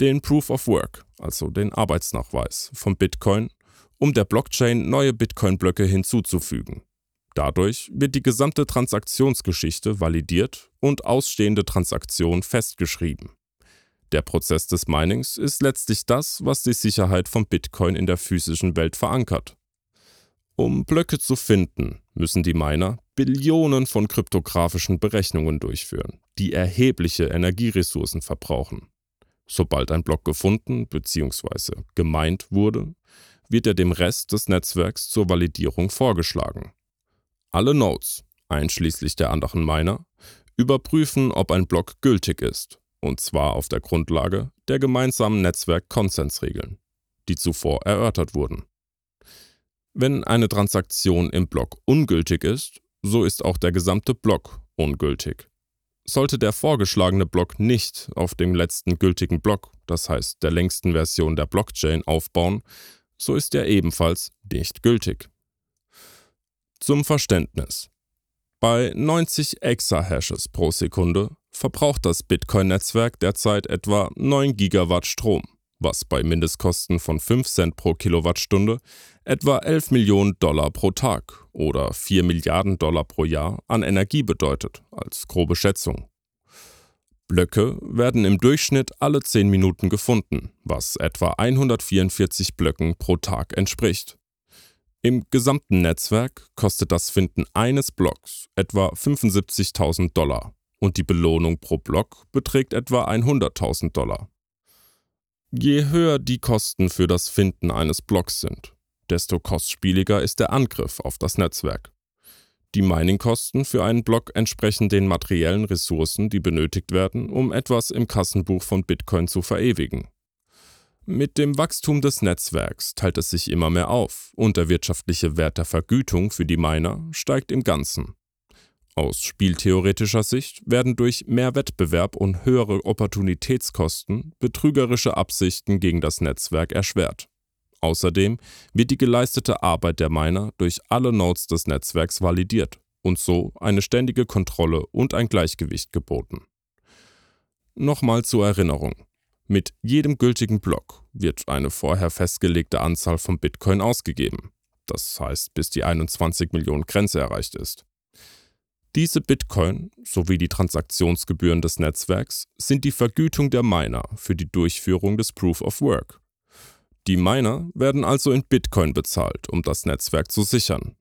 den Proof of Work, also den Arbeitsnachweis von Bitcoin, um der Blockchain neue Bitcoin-Blöcke hinzuzufügen. Dadurch wird die gesamte Transaktionsgeschichte validiert und ausstehende Transaktionen festgeschrieben. Der Prozess des Minings ist letztlich das, was die Sicherheit von Bitcoin in der physischen Welt verankert. Um Blöcke zu finden, müssen die Miner Billionen von kryptografischen Berechnungen durchführen, die erhebliche Energieressourcen verbrauchen. Sobald ein Block gefunden bzw. gemeint wurde, wird er dem Rest des Netzwerks zur Validierung vorgeschlagen. Alle Nodes, einschließlich der anderen Miner, überprüfen, ob ein Block gültig ist und zwar auf der Grundlage der gemeinsamen Netzwerk-Konsensregeln, die zuvor erörtert wurden. Wenn eine Transaktion im Block ungültig ist, so ist auch der gesamte Block ungültig. Sollte der vorgeschlagene Block nicht auf dem letzten gültigen Block, das heißt der längsten Version der Blockchain, aufbauen, so ist er ebenfalls nicht gültig. Zum Verständnis. Bei 90 Exahashes pro Sekunde verbraucht das Bitcoin-Netzwerk derzeit etwa 9 Gigawatt Strom, was bei Mindestkosten von 5 Cent pro Kilowattstunde etwa 11 Millionen Dollar pro Tag oder 4 Milliarden Dollar pro Jahr an Energie bedeutet, als grobe Schätzung. Blöcke werden im Durchschnitt alle 10 Minuten gefunden, was etwa 144 Blöcken pro Tag entspricht. Im gesamten Netzwerk kostet das Finden eines Blocks etwa 75.000 Dollar und die Belohnung pro Block beträgt etwa 100.000 Dollar. Je höher die Kosten für das Finden eines Blocks sind, desto kostspieliger ist der Angriff auf das Netzwerk. Die Miningkosten für einen Block entsprechen den materiellen Ressourcen, die benötigt werden, um etwas im Kassenbuch von Bitcoin zu verewigen. Mit dem Wachstum des Netzwerks teilt es sich immer mehr auf und der wirtschaftliche Wert der Vergütung für die Miner steigt im Ganzen. Aus spieltheoretischer Sicht werden durch mehr Wettbewerb und höhere Opportunitätskosten betrügerische Absichten gegen das Netzwerk erschwert. Außerdem wird die geleistete Arbeit der Miner durch alle Nodes des Netzwerks validiert und so eine ständige Kontrolle und ein Gleichgewicht geboten. Nochmal zur Erinnerung. Mit jedem gültigen Block wird eine vorher festgelegte Anzahl von Bitcoin ausgegeben. Das heißt, bis die 21 Millionen Grenze erreicht ist. Diese Bitcoin sowie die Transaktionsgebühren des Netzwerks sind die Vergütung der Miner für die Durchführung des Proof of Work. Die Miner werden also in Bitcoin bezahlt, um das Netzwerk zu sichern.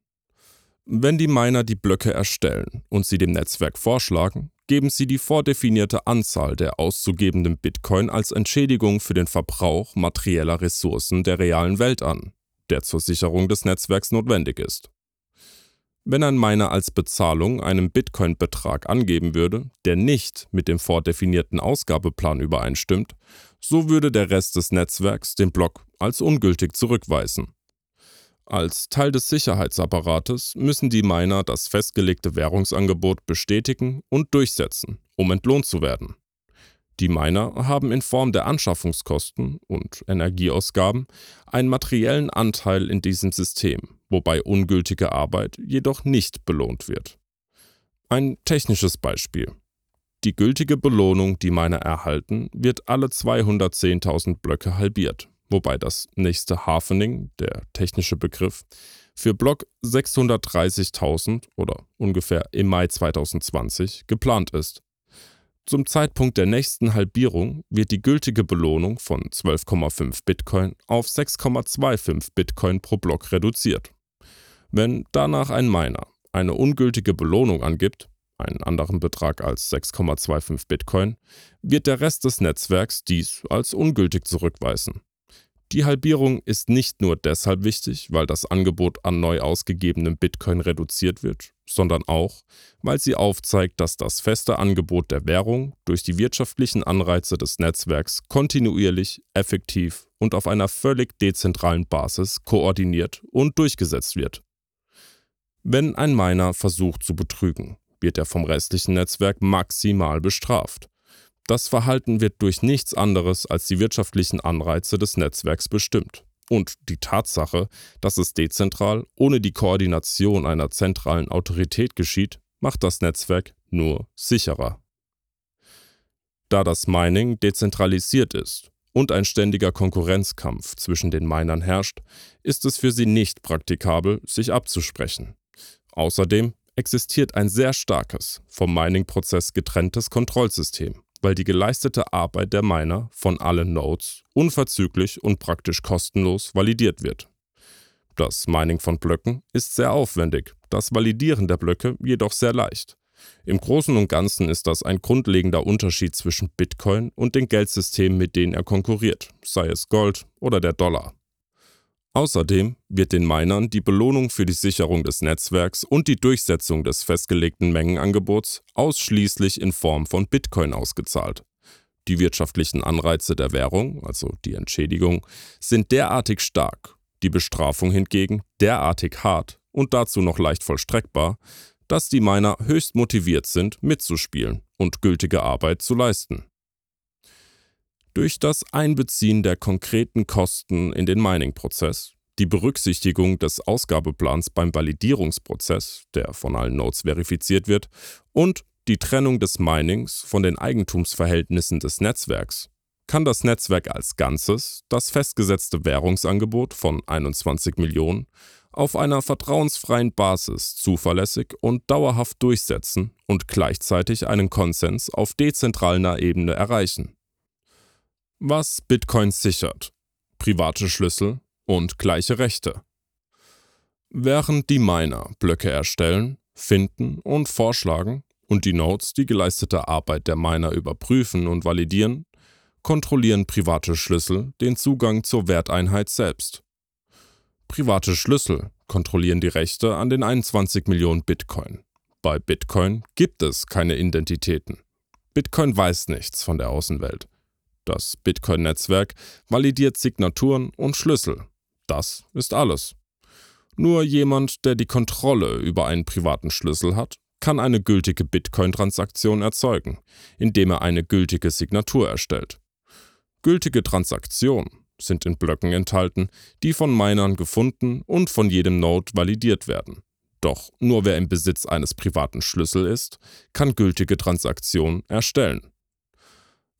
Wenn die Miner die Blöcke erstellen und sie dem Netzwerk vorschlagen, geben sie die vordefinierte Anzahl der auszugebenden Bitcoin als Entschädigung für den Verbrauch materieller Ressourcen der realen Welt an, der zur Sicherung des Netzwerks notwendig ist. Wenn ein Miner als Bezahlung einen Bitcoin-Betrag angeben würde, der nicht mit dem vordefinierten Ausgabeplan übereinstimmt, so würde der Rest des Netzwerks den Block als ungültig zurückweisen. Als Teil des Sicherheitsapparates müssen die Miner das festgelegte Währungsangebot bestätigen und durchsetzen, um entlohnt zu werden. Die Miner haben in Form der Anschaffungskosten und Energieausgaben einen materiellen Anteil in diesem System, wobei ungültige Arbeit jedoch nicht belohnt wird. Ein technisches Beispiel. Die gültige Belohnung, die Miner erhalten, wird alle 210.000 Blöcke halbiert, wobei das nächste Hafening, der technische Begriff, für Block 630.000 oder ungefähr im Mai 2020 geplant ist. Zum Zeitpunkt der nächsten Halbierung wird die gültige Belohnung von 12,5 Bitcoin auf 6,25 Bitcoin pro Block reduziert. Wenn danach ein Miner eine ungültige Belohnung angibt, einen anderen Betrag als 6,25 Bitcoin, wird der Rest des Netzwerks dies als ungültig zurückweisen. Die Halbierung ist nicht nur deshalb wichtig, weil das Angebot an neu ausgegebenem Bitcoin reduziert wird, sondern auch, weil sie aufzeigt, dass das feste Angebot der Währung durch die wirtschaftlichen Anreize des Netzwerks kontinuierlich, effektiv und auf einer völlig dezentralen Basis koordiniert und durchgesetzt wird. Wenn ein Miner versucht zu betrügen, wird er vom restlichen Netzwerk maximal bestraft. Das Verhalten wird durch nichts anderes als die wirtschaftlichen Anreize des Netzwerks bestimmt. Und die Tatsache, dass es dezentral ohne die Koordination einer zentralen Autorität geschieht, macht das Netzwerk nur sicherer. Da das Mining dezentralisiert ist und ein ständiger Konkurrenzkampf zwischen den Minern herrscht, ist es für sie nicht praktikabel, sich abzusprechen. Außerdem existiert ein sehr starkes, vom Mining-Prozess getrenntes Kontrollsystem, weil die geleistete Arbeit der Miner von allen Nodes unverzüglich und praktisch kostenlos validiert wird. Das Mining von Blöcken ist sehr aufwendig, das Validieren der Blöcke jedoch sehr leicht. Im Großen und Ganzen ist das ein grundlegender Unterschied zwischen Bitcoin und den Geldsystemen, mit denen er konkurriert, sei es Gold oder der Dollar. Außerdem wird den Minern die Belohnung für die Sicherung des Netzwerks und die Durchsetzung des festgelegten Mengenangebots ausschließlich in Form von Bitcoin ausgezahlt. Die wirtschaftlichen Anreize der Währung, also die Entschädigung, sind derartig stark, die Bestrafung hingegen derartig hart und dazu noch leicht vollstreckbar, dass die Miner höchst motiviert sind, mitzuspielen und gültige Arbeit zu leisten. Durch das Einbeziehen der konkreten Kosten in den Mining-Prozess, die Berücksichtigung des Ausgabeplans beim Validierungsprozess, der von allen Nodes verifiziert wird, und die Trennung des Minings von den Eigentumsverhältnissen des Netzwerks. Kann das Netzwerk als Ganzes das festgesetzte Währungsangebot von 21 Millionen auf einer vertrauensfreien Basis zuverlässig und dauerhaft durchsetzen und gleichzeitig einen Konsens auf dezentraler Ebene erreichen was Bitcoin sichert, private Schlüssel und gleiche Rechte. Während die Miner Blöcke erstellen, finden und vorschlagen und die Nodes die geleistete Arbeit der Miner überprüfen und validieren, kontrollieren private Schlüssel den Zugang zur Werteinheit selbst. Private Schlüssel kontrollieren die Rechte an den 21 Millionen Bitcoin. Bei Bitcoin gibt es keine Identitäten. Bitcoin weiß nichts von der Außenwelt. Das Bitcoin-Netzwerk validiert Signaturen und Schlüssel. Das ist alles. Nur jemand, der die Kontrolle über einen privaten Schlüssel hat, kann eine gültige Bitcoin-Transaktion erzeugen, indem er eine gültige Signatur erstellt. Gültige Transaktionen sind in Blöcken enthalten, die von Minern gefunden und von jedem Node validiert werden. Doch nur wer im Besitz eines privaten Schlüssels ist, kann gültige Transaktionen erstellen.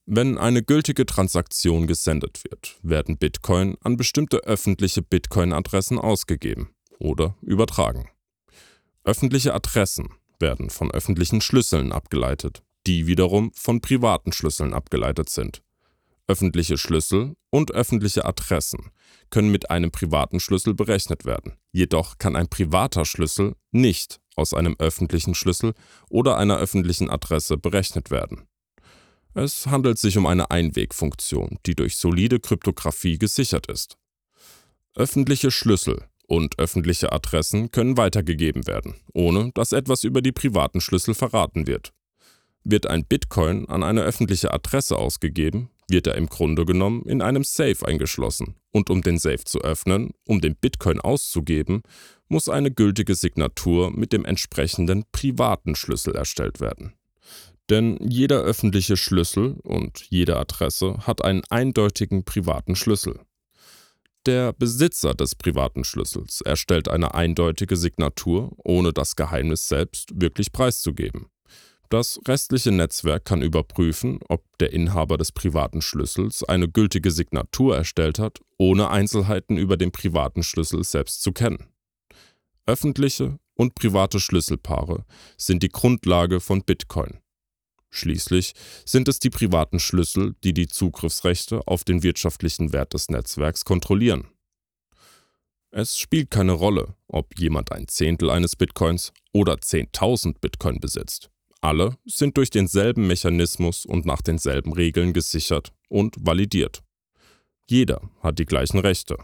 Wenn eine gültige Transaktion gesendet wird, werden Bitcoin an bestimmte öffentliche Bitcoin-Adressen ausgegeben oder übertragen. Öffentliche Adressen werden von öffentlichen Schlüsseln abgeleitet, die wiederum von privaten Schlüsseln abgeleitet sind. Öffentliche Schlüssel und öffentliche Adressen können mit einem privaten Schlüssel berechnet werden. Jedoch kann ein privater Schlüssel nicht aus einem öffentlichen Schlüssel oder einer öffentlichen Adresse berechnet werden. Es handelt sich um eine Einwegfunktion, die durch solide Kryptographie gesichert ist. Öffentliche Schlüssel und öffentliche Adressen können weitergegeben werden, ohne dass etwas über die privaten Schlüssel verraten wird. Wird ein Bitcoin an eine öffentliche Adresse ausgegeben, wird er im Grunde genommen in einem Safe eingeschlossen. Und um den Safe zu öffnen, um den Bitcoin auszugeben, muss eine gültige Signatur mit dem entsprechenden privaten Schlüssel erstellt werden. Denn jeder öffentliche Schlüssel und jede Adresse hat einen eindeutigen privaten Schlüssel. Der Besitzer des privaten Schlüssels erstellt eine eindeutige Signatur, ohne das Geheimnis selbst wirklich preiszugeben. Das restliche Netzwerk kann überprüfen, ob der Inhaber des privaten Schlüssels eine gültige Signatur erstellt hat, ohne Einzelheiten über den privaten Schlüssel selbst zu kennen. Öffentliche und private Schlüsselpaare sind die Grundlage von Bitcoin. Schließlich sind es die privaten Schlüssel, die die Zugriffsrechte auf den wirtschaftlichen Wert des Netzwerks kontrollieren. Es spielt keine Rolle, ob jemand ein Zehntel eines Bitcoins oder 10.000 Bitcoin besitzt. Alle sind durch denselben Mechanismus und nach denselben Regeln gesichert und validiert. Jeder hat die gleichen Rechte.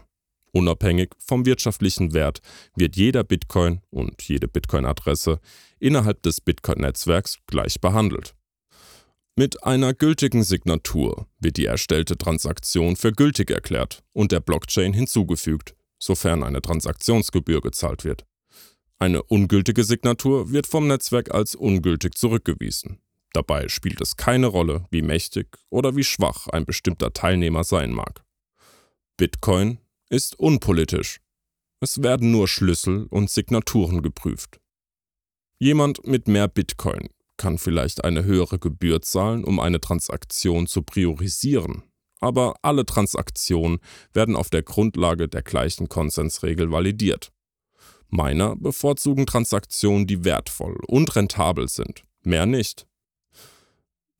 Unabhängig vom wirtschaftlichen Wert wird jeder Bitcoin und jede Bitcoin-Adresse innerhalb des Bitcoin-Netzwerks gleich behandelt. Mit einer gültigen Signatur wird die erstellte Transaktion für gültig erklärt und der Blockchain hinzugefügt, sofern eine Transaktionsgebühr gezahlt wird. Eine ungültige Signatur wird vom Netzwerk als ungültig zurückgewiesen. Dabei spielt es keine Rolle, wie mächtig oder wie schwach ein bestimmter Teilnehmer sein mag. Bitcoin ist unpolitisch. Es werden nur Schlüssel und Signaturen geprüft. Jemand mit mehr Bitcoin kann vielleicht eine höhere Gebühr zahlen, um eine Transaktion zu priorisieren, aber alle Transaktionen werden auf der Grundlage der gleichen Konsensregel validiert. Miner bevorzugen Transaktionen, die wertvoll und rentabel sind, mehr nicht.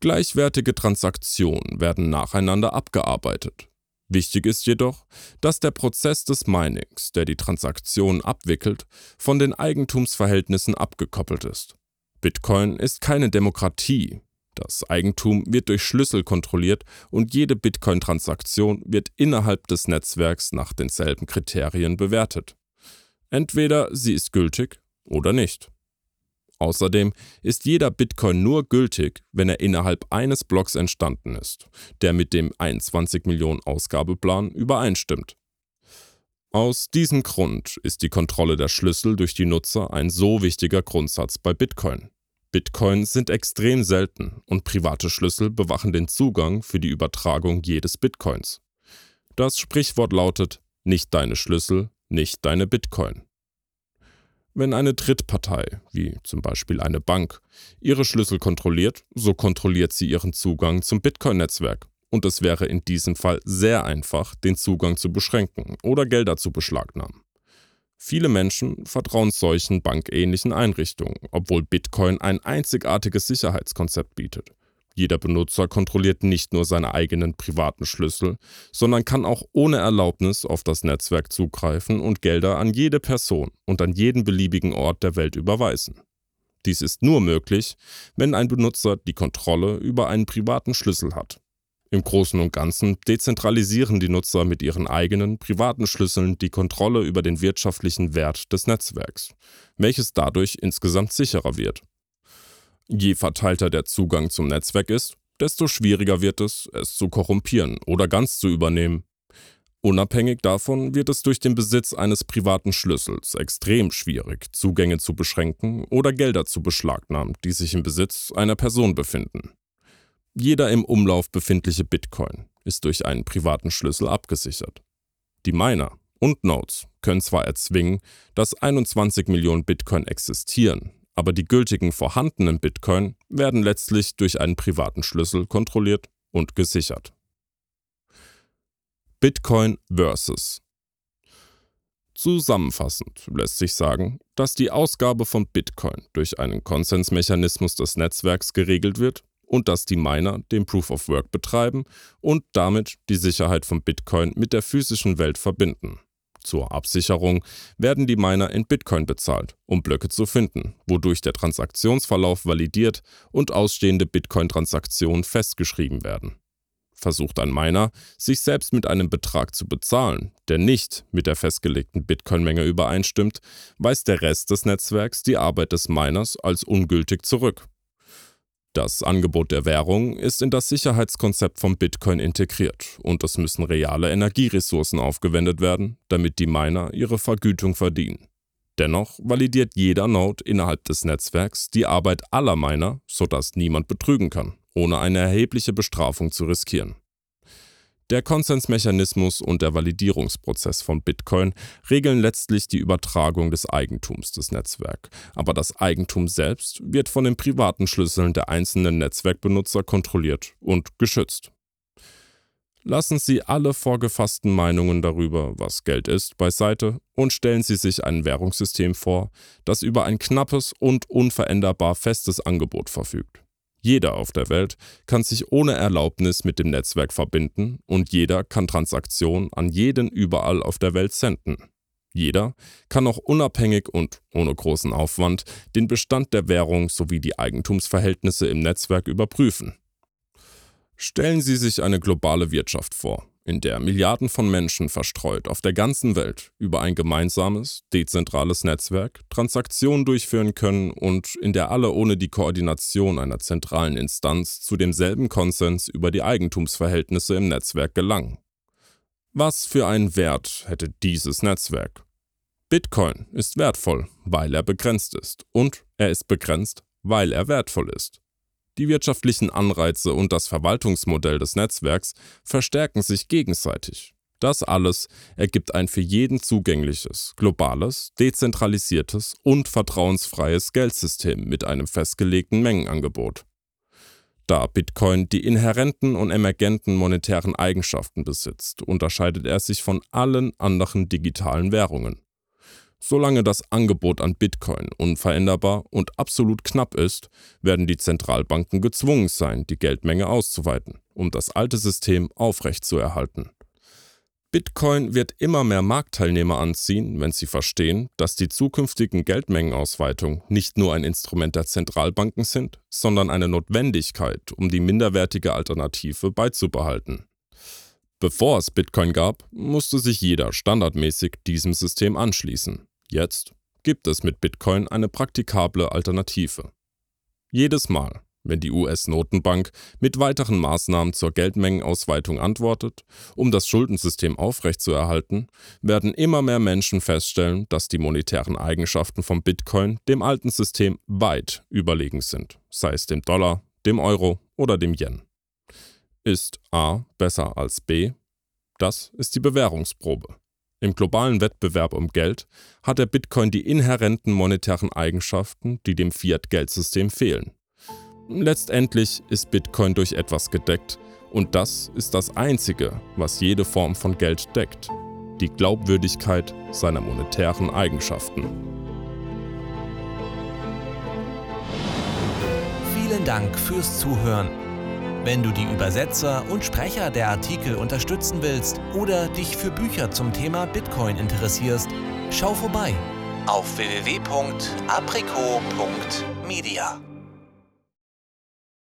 Gleichwertige Transaktionen werden nacheinander abgearbeitet. Wichtig ist jedoch, dass der Prozess des Minings, der die Transaktion abwickelt, von den Eigentumsverhältnissen abgekoppelt ist. Bitcoin ist keine Demokratie. Das Eigentum wird durch Schlüssel kontrolliert und jede Bitcoin-Transaktion wird innerhalb des Netzwerks nach denselben Kriterien bewertet. Entweder sie ist gültig oder nicht. Außerdem ist jeder Bitcoin nur gültig, wenn er innerhalb eines Blocks entstanden ist, der mit dem 21 Millionen Ausgabeplan übereinstimmt. Aus diesem Grund ist die Kontrolle der Schlüssel durch die Nutzer ein so wichtiger Grundsatz bei Bitcoin. Bitcoins sind extrem selten und private Schlüssel bewachen den Zugang für die Übertragung jedes Bitcoins. Das Sprichwort lautet nicht deine Schlüssel, nicht deine Bitcoin. Wenn eine Drittpartei, wie zum Beispiel eine Bank, ihre Schlüssel kontrolliert, so kontrolliert sie ihren Zugang zum Bitcoin-Netzwerk. Und es wäre in diesem Fall sehr einfach, den Zugang zu beschränken oder Gelder zu beschlagnahmen. Viele Menschen vertrauen solchen bankähnlichen Einrichtungen, obwohl Bitcoin ein einzigartiges Sicherheitskonzept bietet. Jeder Benutzer kontrolliert nicht nur seine eigenen privaten Schlüssel, sondern kann auch ohne Erlaubnis auf das Netzwerk zugreifen und Gelder an jede Person und an jeden beliebigen Ort der Welt überweisen. Dies ist nur möglich, wenn ein Benutzer die Kontrolle über einen privaten Schlüssel hat. Im Großen und Ganzen dezentralisieren die Nutzer mit ihren eigenen privaten Schlüsseln die Kontrolle über den wirtschaftlichen Wert des Netzwerks, welches dadurch insgesamt sicherer wird Je verteilter der Zugang zum Netzwerk ist, desto schwieriger wird es, es zu korrumpieren oder ganz zu übernehmen. Unabhängig davon wird es durch den Besitz eines privaten Schlüssels extrem schwierig, Zugänge zu beschränken oder Gelder zu beschlagnahmen, die sich im Besitz einer Person befinden. Jeder im Umlauf befindliche Bitcoin ist durch einen privaten Schlüssel abgesichert. Die Miner und Nodes können zwar erzwingen, dass 21 Millionen Bitcoin existieren, aber die gültigen vorhandenen Bitcoin werden letztlich durch einen privaten Schlüssel kontrolliert und gesichert. Bitcoin versus Zusammenfassend lässt sich sagen, dass die Ausgabe von Bitcoin durch einen Konsensmechanismus des Netzwerks geregelt wird und dass die Miner den Proof of Work betreiben und damit die Sicherheit von Bitcoin mit der physischen Welt verbinden. Zur Absicherung werden die Miner in Bitcoin bezahlt, um Blöcke zu finden, wodurch der Transaktionsverlauf validiert und ausstehende Bitcoin-Transaktionen festgeschrieben werden. Versucht ein Miner, sich selbst mit einem Betrag zu bezahlen, der nicht mit der festgelegten Bitcoin-Menge übereinstimmt, weist der Rest des Netzwerks die Arbeit des Miners als ungültig zurück. Das Angebot der Währung ist in das Sicherheitskonzept von Bitcoin integriert und es müssen reale Energieressourcen aufgewendet werden, damit die Miner ihre Vergütung verdienen. Dennoch validiert jeder Node innerhalb des Netzwerks die Arbeit aller Miner, sodass niemand betrügen kann, ohne eine erhebliche Bestrafung zu riskieren. Der Konsensmechanismus und der Validierungsprozess von Bitcoin regeln letztlich die Übertragung des Eigentums des Netzwerks, aber das Eigentum selbst wird von den privaten Schlüsseln der einzelnen Netzwerkbenutzer kontrolliert und geschützt. Lassen Sie alle vorgefassten Meinungen darüber, was Geld ist, beiseite und stellen Sie sich ein Währungssystem vor, das über ein knappes und unveränderbar festes Angebot verfügt. Jeder auf der Welt kann sich ohne Erlaubnis mit dem Netzwerk verbinden und jeder kann Transaktionen an jeden überall auf der Welt senden. Jeder kann auch unabhängig und ohne großen Aufwand den Bestand der Währung sowie die Eigentumsverhältnisse im Netzwerk überprüfen. Stellen Sie sich eine globale Wirtschaft vor, in der Milliarden von Menschen verstreut auf der ganzen Welt über ein gemeinsames, dezentrales Netzwerk Transaktionen durchführen können und in der alle ohne die Koordination einer zentralen Instanz zu demselben Konsens über die Eigentumsverhältnisse im Netzwerk gelangen. Was für einen Wert hätte dieses Netzwerk? Bitcoin ist wertvoll, weil er begrenzt ist, und er ist begrenzt, weil er wertvoll ist. Die wirtschaftlichen Anreize und das Verwaltungsmodell des Netzwerks verstärken sich gegenseitig. Das alles ergibt ein für jeden zugängliches, globales, dezentralisiertes und vertrauensfreies Geldsystem mit einem festgelegten Mengenangebot. Da Bitcoin die inhärenten und emergenten monetären Eigenschaften besitzt, unterscheidet er sich von allen anderen digitalen Währungen. Solange das Angebot an Bitcoin unveränderbar und absolut knapp ist, werden die Zentralbanken gezwungen sein, die Geldmenge auszuweiten, um das alte System aufrechtzuerhalten. Bitcoin wird immer mehr Marktteilnehmer anziehen, wenn sie verstehen, dass die zukünftigen Geldmengenausweitungen nicht nur ein Instrument der Zentralbanken sind, sondern eine Notwendigkeit, um die minderwertige Alternative beizubehalten. Bevor es Bitcoin gab, musste sich jeder standardmäßig diesem System anschließen. Jetzt gibt es mit Bitcoin eine praktikable Alternative. Jedes Mal, wenn die US-Notenbank mit weiteren Maßnahmen zur Geldmengenausweitung antwortet, um das Schuldensystem aufrechtzuerhalten, werden immer mehr Menschen feststellen, dass die monetären Eigenschaften von Bitcoin dem alten System weit überlegen sind, sei es dem Dollar, dem Euro oder dem Yen. Ist A besser als B? Das ist die Bewährungsprobe. Im globalen Wettbewerb um Geld hat der Bitcoin die inhärenten monetären Eigenschaften, die dem Fiat-Geldsystem fehlen. Letztendlich ist Bitcoin durch etwas gedeckt und das ist das Einzige, was jede Form von Geld deckt. Die Glaubwürdigkeit seiner monetären Eigenschaften. Vielen Dank fürs Zuhören. Wenn du die Übersetzer und Sprecher der Artikel unterstützen willst oder dich für Bücher zum Thema Bitcoin interessierst, schau vorbei auf www.aprico.media.